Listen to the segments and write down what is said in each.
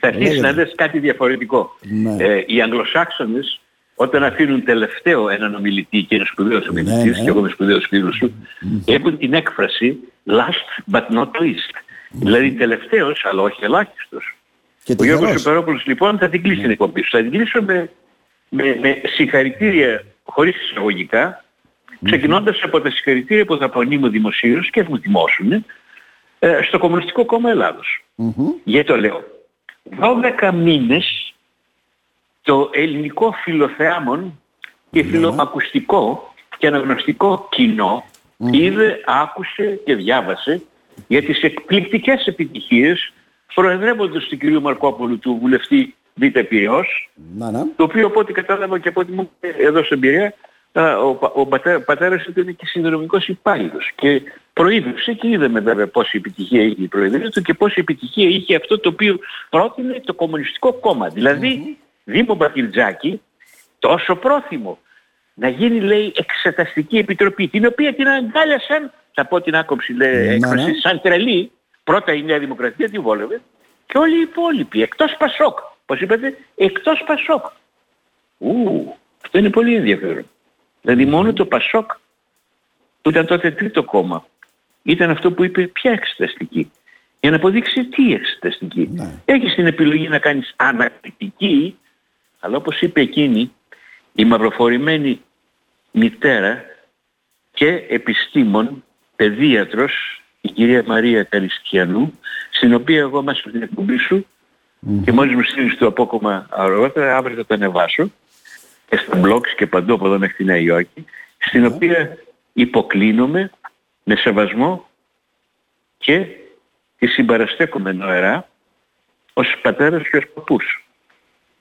θα αρχίσεις να δεις κάτι διαφορετικό. Ναι. Ε, οι Αγγλοσάξονες όταν αφήνουν τελευταίο έναν ομιλητή και είναι σπουδαίος ομιλητής ναι. και εγώ είμαι σπουδαίος φίλος σου, έχουν την έκφραση last but not least. Δηλαδή τελευταίος αλλά όχι ελάχιστος. Και Ο Γιώργος τυχερός. Σοπερόπουλος λοιπόν θα την κλείσει την εκπομπή σου. Θα την κλείσω με, με, με συγχαρητήρια χωρίς εισαγωγικά, ξεκινώντας από τα συγχαρητήρια που θα απονείμω δημοσίως και θα μου τιμώσουν ε, στο Κομμουνιστικό Κόμμα Ελλάδος. Μμμ. Γιατί το λέω. 12 μήνες το ελληνικό φιλοθεάμον και φιλοακουστικό και αναγνωστικό κοινό είδε, άκουσε και διάβασε για τις εκπληκτικές επιτυχίες προεδρεύοντος του κ. Μαρκόπουλου του βουλευτή Β' Πυραιός Να, να. το οποίο από ό,τι κατάλαβα και από ό,τι μου είπε εδώ στην εμπειρία, α, ο, πα- ο πατέ- πατέρας του είναι και συνδρομικός υπάλληλος και προείδευσε και είδαμε βέβαια πόση επιτυχία είχε η προεδρία του και πόση επιτυχία είχε αυτό το οποίο πρότεινε το Κομμουνιστικό Κόμμα. Δηλαδή, Δήμο Μπακυρτζάκη, τόσο πρόθυμο να γίνει λέει εξεταστική επιτροπή την οποία την αγκάλιασαν θα πω την άκοψη λέει Ναι, έκφραση ναι. σαν τρελή πρώτα η Νέα Δημοκρατία τη βόλευε και όλοι οι υπόλοιποι εκτός Πασόκ πως είπατε εκτός Πασόκ Ου, αυτό είναι πολύ ενδιαφέρον. Δηλαδή μόνο το Πασόκ που ήταν τότε τρίτο κόμμα ήταν αυτό που είπε ποια εξεταστική. Για να αποδείξει τι εξεταστική. Ναι. Έχεις την επιλογή να κάνεις ανακριτική αλλά όπως είπε εκείνη η μαυροφορημένη μητέρα και επιστήμον, παιδίατρος, η κυρία Μαρία Καριστιανού, στην οποία εγώ μέσα στην εκπομπή σου και μόλις μου στείλεις το απόκομμα αργότερα, αύριο θα το ανεβάσω και στα blogs και παντού από εδώ μέχρι τη Νέα Υόρκη, στην οποία υποκλίνομαι με σεβασμό και τη συμπαραστέκομαι νοερά ως πατέρας και ως παππούς.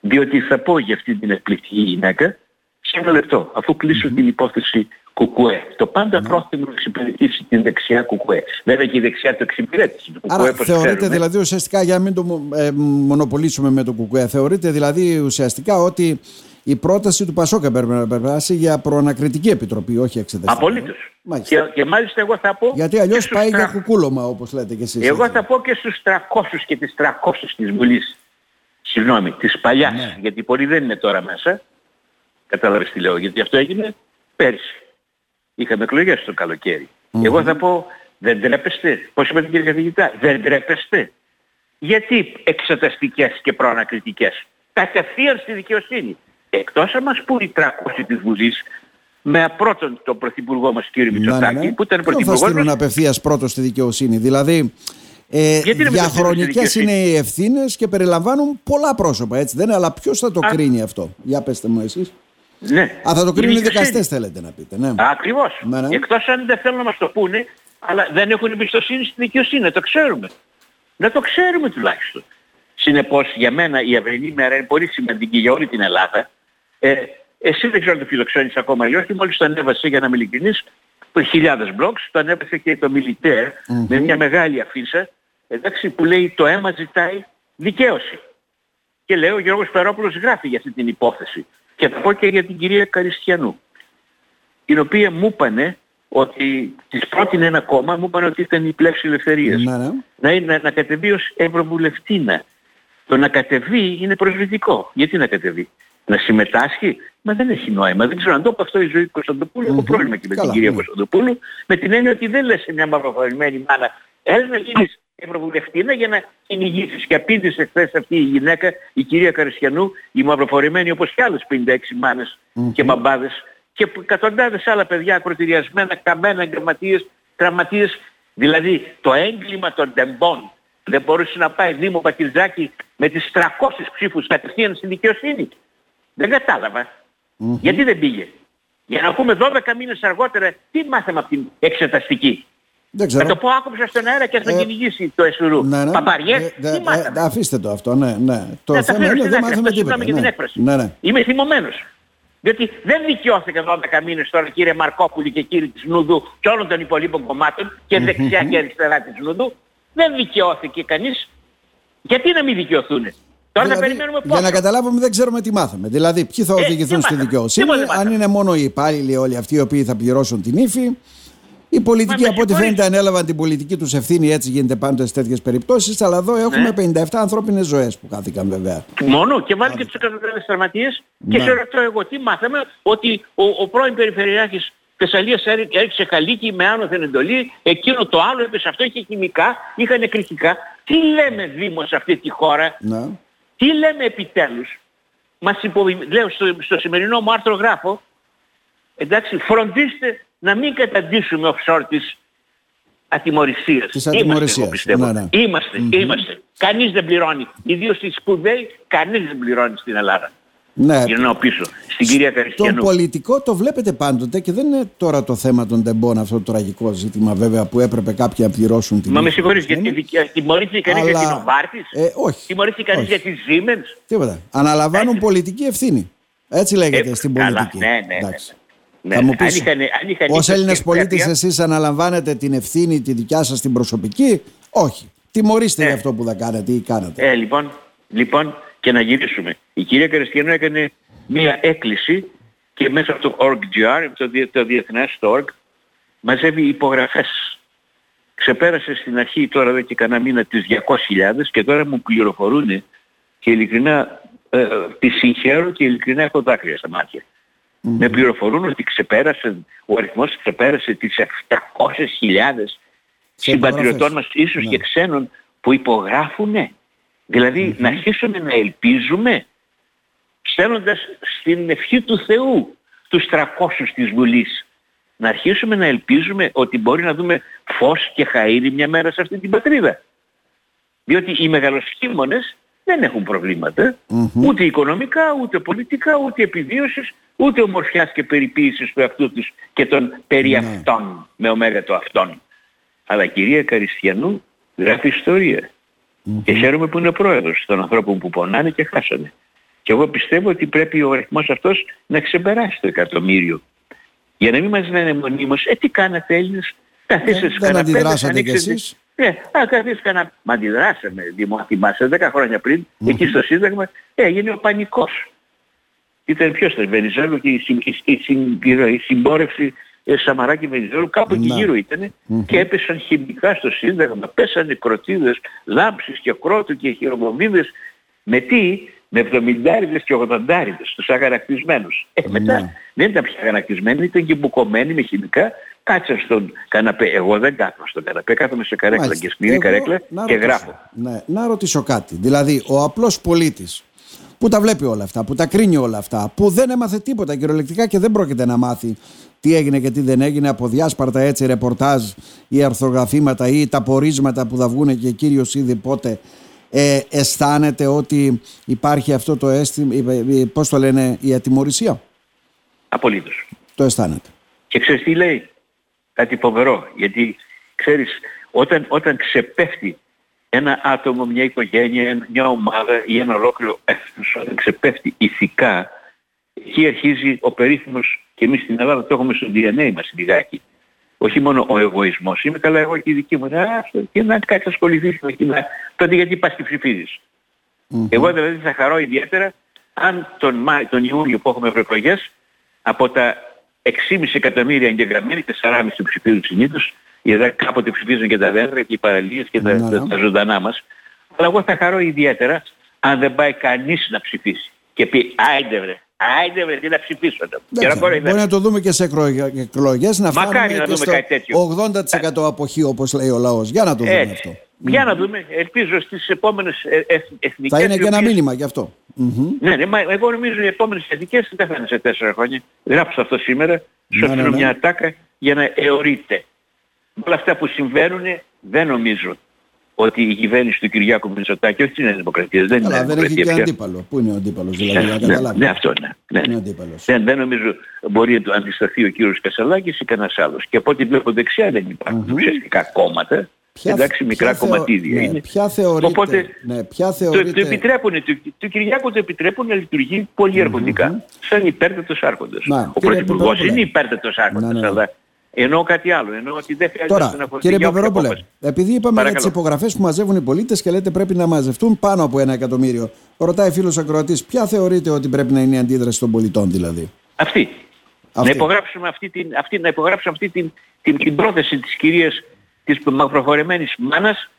Διότι θα πω για αυτή την εκπληκτική γυναίκα σε ένα λεπτό, αφού κλείσω την υπόθεση Κουκουέ. Το πάντα πρόθυμο να εξυπηρετήσει την δεξιά Κουκουέ. Βέβαια και η δεξιά το εξυπηρέτησε. Το Κουκουέ, Άρα όπως θεωρείτε ξέρουμε, δηλαδή ουσιαστικά, για να μην το μο- ε, μονοπολίσουμε με τον Κουκουέ, θεωρείτε δηλαδή ουσιαστικά ότι η πρόταση του Πασόκα πρέπει να περάσει για προανακριτική επιτροπή, όχι εξεταστική. Απολύτως. Μάλιστα. Και, και μάλιστα εγώ θα πω... Γιατί και αλλιώ στους πάει για τρα- κουκούλωμα, όπως λέτε και εσείς. Εγώ θα πω και στους 300 και τις 300 της Βουλής. Συγγνώμη, της παλιάς. Ναι. Γιατί πολλοί δεν είναι τώρα μέσα. Κατάλαβες τι λέω. Γιατί αυτό έγινε πέρσι. Είχαμε εκλογές το καλοκαιρι Εγώ θα πω δεν τρέπεστε. Πώς είπατε κύριε καθηγητά. Δεν τρέπεστε. Γιατί εξεταστικές και προανακριτικές; Κατευθείαν στη δικαιοσύνη. Εκτός αν μας πούν οι 300 της Βουλής με πρώτον τον Πρωθυπουργό μας κύριο Μητσοτάκη που ήταν Ποιον θα Πρωθυπουργός στείλουν μας απευθείας πρώτο στη δικαιοσύνη. Δηλαδή, ε, Γιατί να μην το στείλουν στη διαχρονικέ δικαιοσύνη; είναι οι ευθύνες και περιλαμβάνουν πολλά πρόσωπα, έτσι δεν είναι; Αλλά ποιος θα το Α. κρίνει αυτό; Για πετε μου εσείς. Ναι. Α, θα το Η κρίνουν οι δικαιοσύνη. δικαστές, θέλετε να πείτε. Ναι. Ακριβώς. Ναι, ναι. Εκτός αν δεν θέλουν να μας το πούνε, αλλά δεν έχουν εμπιστοσύνη στη δικαιοσύνη, να το ξέρουμε. Να το ξέρουμε τουλάχιστον. Συνεπώς για μένα η αυριανή μέρα είναι πολύ σημαντική για όλη την Ελλάδα. Ε, εσύ δεν ξέρω αν το φιλοξένεις ακόμα ή όχι, μόλις το ανέβασε για να είμαι ειλικρινής, το χιλιάδες blogs, το ανέβασε και το Militaire με μια μεγάλη αφίσα, εντάξει, που λέει το αίμα ζητάει δικαίωση. Και λέω ο Γιώργος Περόπουλος γράφει για αυτή την υπόθεση. Και θα πω και για την κυρία Καριστιανού την οποία μου είπανε ότι της πρότεινε ένα κόμμα, μου είπαν ότι ήταν η πλεύση ελευθερίας. Ναι, ναι. Να, είναι- να, να κατεβεί ως Ευρωβουλευτήνα. Το να κατεβεί είναι προσβλητικό. Γιατί να κατεβεί; Να συμμετάσχει, μα δεν έχει νόημα. Δεν ξέρω αν το είπε αυτό η ζωή του Κωνσταντοπούλου. Έχω πρόβλημα και με Καλά, την κυρία ναι. Κωνσταντοπούλου. Με την έννοια ότι δεν λες σε μια μαυροφορημένη μάνα, έλα να γίνεις Ευρωβουλευτήνα για να κυνηγήσεις. Και απήντησε χθες αυτή η γυναίκα, η κυρία Καριστιανού, η μαυροφορημένη όπως και άλλες 56 μάνες και μπαμπάδες και που- εκατοντάδες άλλα παιδιά ακροτηριασμένα, καμένα, εγκληματίες, τραυματίες. Δηλαδή το έγκλημα των τεμπών δεν μπορούσε να πάει Δήμο Μπακυρζάκη με τις 300 ψήφους κατευθείαν στην δικαιοσύνη. Δεν κατάλαβα. Γιατί δεν πήγε; Για να πούμε 12 μήνες αργότερα τι μάθαμε από την εξεταστική; Δεν Θα ξέρω. το πω άκουψα στον αέρα και ας με Ε, κυνηγήσει το εσουρού. Ναι, ναι. Παπαριές, Ε, δε- τι ε, μάθαμε; αφήστε το αυτό, ναι. ναι. Το Ναι, τα θέμα φέρω είναι στην δεν άκρη. μάθαμε Αυτό τίποτα. συγγνώμη για την Ναι. έκφραση. Ναι, ναι. Είμαι θυμωμένος. Διότι δεν δικαιώθηκαν 12 μήνες τώρα κύριε Μαρκόπουλη και κύριοι της Νούδου και όλων των υπολείπων κομμάτων και δεξιά και αριστερά της Νούδου. Δεν δικαιώθηκε κανείς. Γιατί να μην δικαιωθούν. Τώρα θα Δηλαδή, περιμένουμε για να πόσο. καταλάβουμε, δεν ξέρουμε τι μάθαμε. Δηλαδή, ποιοι θα Ε, οδηγηθούν τι στη μάθαμε. δικαιοσύνη, Τίποτα δεν αν μάθαμε. είναι μόνο οι υπάλληλοι όλοι αυτοί οι οποίοι θα πληρώσουν την ύφη, Οι πολιτικοί Μα, από ό,τι φαίνεται ανέλαβαν την πολιτική τους ευθύνη, έτσι γίνεται πάντοτε σε τέτοιες περιπτώσεις. Αλλά εδώ έχουμε Ναι. 57 ανθρώπινες ζωές που χάθηκαν βέβαια. Μόνο και βάλει και τους εκατοντάδες τραυματίες και Ναι. σε ρωτώ εγώ τι μάθαμε ότι ο, ο πρώην Περιφερειάρχης Θεσσαλίας έρι- έριξε καλίκι με άνωθεν εντολή, εκείνο το άλλο έπεσε αυτό είχε χημικά, είχαν εκρηκτικά. Τι λέμε Δήμος σε αυτή τη χώρα, Ναι. Τι λέμε επιτέλους; Μας υποβι... Λέω στο, στο σημερινό μου άρθρο γράφω, εντάξει, φροντίστε να μην καταντήσουμε offshore της ατιμορρησίας. Της Είμαστε, ατιμωρρησίας, εγώ πιστεύω. ναι, ναι. Είμαστε, είμαστε. Κανείς δεν πληρώνει. Ιδίως στις σπουδαίοι, κανείς δεν πληρώνει στην Ελλάδα. Ναι. Γυρνάω πίσω. Στην κυρία Τον Καριστιανού. πολιτικό το βλέπετε πάντοτε και δεν είναι τώρα το θέμα των τεμπών αυτό το τραγικό ζήτημα βέβαια που έπρεπε κάποιοι να πληρώσουν την Μα με ύφη, συγχωρείς ναι, ναι. γιατί δικαι- τιμωρήθηκε κανείς για Αλλά- την Οβάρτης. Ε, όχι. Τιμωρήθηκε κανείς όχι. για τη Siemens; Τίποτα. Αναλαμβάνουν πολιτική ευθύνη. Έτσι λέγεται Ε, στην καλά, πολιτική. ναι, ναι, ναι. Εντάξει. Ναι, Θα μου αν πεις, είχαν- αν είχαν ως ίσως Έλληνες και πολίτες τέτοια- εσείς αναλαμβάνετε την ευθύνη τη δικιά σας την προσωπική; Όχι. Τιμωρήστε Ε. για αυτό που θα κάνετε ή κάνατε. Ε, λοιπόν, λοιπόν, και να γυρίσουμε. Η κυρία Καριστιανού έκανε μία έκκληση και μέσα από το org.gr, το, διε- το διεθνές το org, μαζεύει υπογραφές. Ξεπέρασε στην αρχή τώρα εδώ και κανένα μήνα τις 200.000 και τώρα μου πληροφορούν και ειλικρινά ε, τη συγχαίρω και ειλικρινά έχω δάκρυα στα μάτια. Με πληροφορούν ότι ξεπέρασε, ο αριθμός ξεπέρασε τις 700.000 Σε συμπατριωτών υπογραφές. μας, ίσως Ναι. και ξένων, που υπογράφουνε. Δηλαδή να αρχίσουμε να ελπίζουμε στέλνοντας στην ευχή του Θεού τους 300 της Βουλής. Να αρχίσουμε να ελπίζουμε ότι μπορεί να δούμε φως και χαΐρι μια μέρα σε αυτή την πατρίδα. Διότι οι μεγαλοσχήμονες δεν έχουν προβλήματα, ούτε οικονομικά, ούτε πολιτικά, ούτε επιβίωσης, ούτε ομορφιάς και περιποίησης του εαυτού τους και των περί αυτών, με ωμέγα το αυτών. Αλλά η κυρία Καριστιανού γράφει ιστορία. Και χαίρομαι που είναι πρόεδρος των ανθρώπων που πονάνε και χάσανε. Και εγώ πιστεύω ότι πρέπει ο αριθμός αυτός να ξεπεράσει το εκατομμύριο. Για να μην μας λένε μονίμως, ε τι κάνατε Έλληνες, καθίσατε στους δεν καναπέδες, αντιδράσατε κι ανοίξετε- εσείς. Ε, α, καθίστε κανένα... Μα αντιδράσαμε, Δημό, θυμάσαι, 10 χρόνια πριν, εκεί στο Σύνταγμα, έγινε ο πανικός. Ήταν ποιος ήταν, Βενιζέλου και η, συν- η, η, συν- η συμπόρευση ε, Σαμαράκη Βενιζέλου, κάπου εκεί Να. γύρω ήτανε και έπεσαν χημικά στο Σύνταγμα, πέσανε κροτίδες, λάμψεις και κρότου και χειροβομβίδες, με τι, με 70 και 80 τους αγανακτισμένους. Ε, μετά Ναι. δεν ήταν πια αγανακτισμένοι, ήταν και μπουκωμένοι με χημικά, κάτσαν στον καναπέ. Εγώ δεν κάθομαι στον καναπέ, κάθομαι σε καρέκλα Μάλιστα. και σκληρή Εγώ καρέκλα να και ρωτήσω, γράφω. Ναι, να ρωτήσω κάτι. Δηλαδή, ο απλός πολίτης που τα βλέπει όλα αυτά, που τα κρίνει όλα αυτά, που δεν έμαθε τίποτα κυριολεκτικά και δεν πρόκειται να μάθει τι έγινε και τι δεν έγινε από διάσπαρτα έτσι ρεπορτάζ ή αρθρογραφήματα ή τα πορίσματα που θα βγουν και κύριος ήδη πότε ε, αισθάνεται ότι υπάρχει αυτό το αίσθημα, ε, ε, πώς το λένε, η ατιμορρησία; Απολύτως. Το αισθάνεται. Και ξέρεις τι λέει; Κάτι φοβερό. Γιατί ξέρεις όταν, όταν ξεπέφτει ένα άτομο, μια οικογένεια, μια ομάδα ή ένα ολόκληρο έθνος, όταν ξεπέφτει ηθικά, εκεί αρχίζει ο περίφημος και εμείς στην Ελλάδα το έχουμε στο DNA μας λιγάκι. Όχι μόνο ο εγωισμός. Είμαι καλά εγώ και η δική μου. Α, αυτό, και να κάτι ασχοληθείς με εκείνα. Τότε γιατί πας και ψηφίζεις. Εγώ δηλαδή θα χαρώ ιδιαίτερα αν τον, Μάη, τον Ιούλιο που έχουμε ευρωεκλογές από τα 6,5 εκατομμύρια εγγεγραμμένοι, 4,5 που ψηφίζουν συνήθως, γιατί κάποτε ψηφίζουν και τα δέντρα και οι παραλίες και τα, Ναι, ναι. τα, τα ζωντανά μας. Αλλά εγώ θα χαρώ ιδιαίτερα αν δεν πάει κανείς να ψηφίσει και πει άιντε βρε, άιντε βρε τι να ψηφίσω. Και να Εντάξει, κοροϊδεύει. Μπορεί να το δούμε και σε εκλογές να Μακάρι φτάνουμε να και δούμε στο κάτι τέτοιο. 80% αποχή όπως λέει ο λαός. Για να το δούμε Έτσι. αυτό. Για να δούμε, ελπίζω στις επόμενες ε, ε, εθνικές... Θα είναι οι και ένα οποίες- μήνυμα γι' αυτό. Μμμ. Ναι, ναι, μα εγώ νομίζω οι επόμενες εθνικές δεν θα είναι σε τέσσερα χρόνια. Γράψω αυτό σήμερα, σου Ναι, ναι, αφήνω ναι. μια ατάκα για να εωρείτε. Με όλα αυτά που συμβαίνουν δεν νομίζω ότι η κυβέρνηση του Κυριάκου Μητσοτάκη, όχι της Νέας Δημοκρατίας, δεν είναι Καλά, δεν έχει δημοκρατία και πια. αντίπαλο. Πού είναι ο αντίπαλος, δηλαδή, να Ναι, καταλάβει. ναι, αυτό είναι. Ναι, Είναι ναι. αντίπαλος. Δεν, δεν νομίζω μπορεί να του αντισταθεί ο κύριος Κασαλάκης ή κανένας άλλος. Και από ό,τι βλέπω δεξιά δεν υπάρχουν ουσιαστικά κόμματα. Ποια- εντάξει, μικρά ποια θεω- κομματίδια ναι, είναι. Ποια θεωρείται, Οπότε ναι, ποια το, θεωρείται, το επιτρέπουν, του, του Κυριάκου το επιτρέπουν να λειτουργεί πολύ αρχοντικά. Σαν υπέρτατος άρχοντας. Να, Ο κύριε Πρωθυπουργός Παπαδόπουλε. είναι υπέρτατος άρχοντας, Ναι, ναι, ναι. αλλά εννοώ κάτι άλλο. Εννοώ ότι δεν χρειάζεται Τώρα, να φορτεί κύριε για όποια Παπερόπουλε, απόφαση. επειδή είπαμε για τις Παρακαλώ. υπογραφές που μαζεύουν οι πολίτες και λέτε πρέπει να μαζευτούν πάνω από ένα εκατομμύριο, ρωτάει φίλος ακροατής, ποια θεωρείτε ότι πρέπει να είναι η αντίδραση των πολιτών δηλαδή; Αυτή. Να υπογράψουμε αυτή την, αυτή, να υπογράψουμε αυτή την, την, την πρόθεση της κυρίας της προχωρημένης μάνας,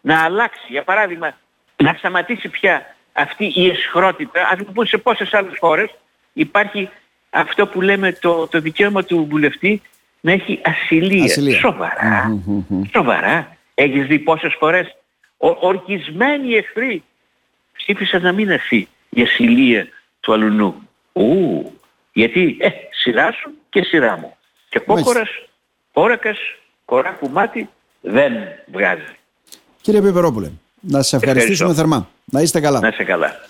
να αλλάξει, για παράδειγμα, να σταματήσει πια αυτή η εσχρότητα, ας πούμε σε πόσες άλλες χώρες υπάρχει αυτό που λέμε το, το δικαίωμα του βουλευτή να έχει ασυλία. ασυλία. Σοβαρά. Σοβαρά. Έχεις δει πόσες φορές ο, ορκισμένοι εχθροί ψήφισαν να μην έρθει η ασυλία του αλουνού. Ου, γιατί, ε, σειρά σου και σειρά μου. Και κόκορας, όρακας, κορά μάτι δεν βγάζει. Κύριε Πιπερόπουλε, να σας ευχαριστήσουμε θερμά. Να είστε καλά. Να είστε καλά.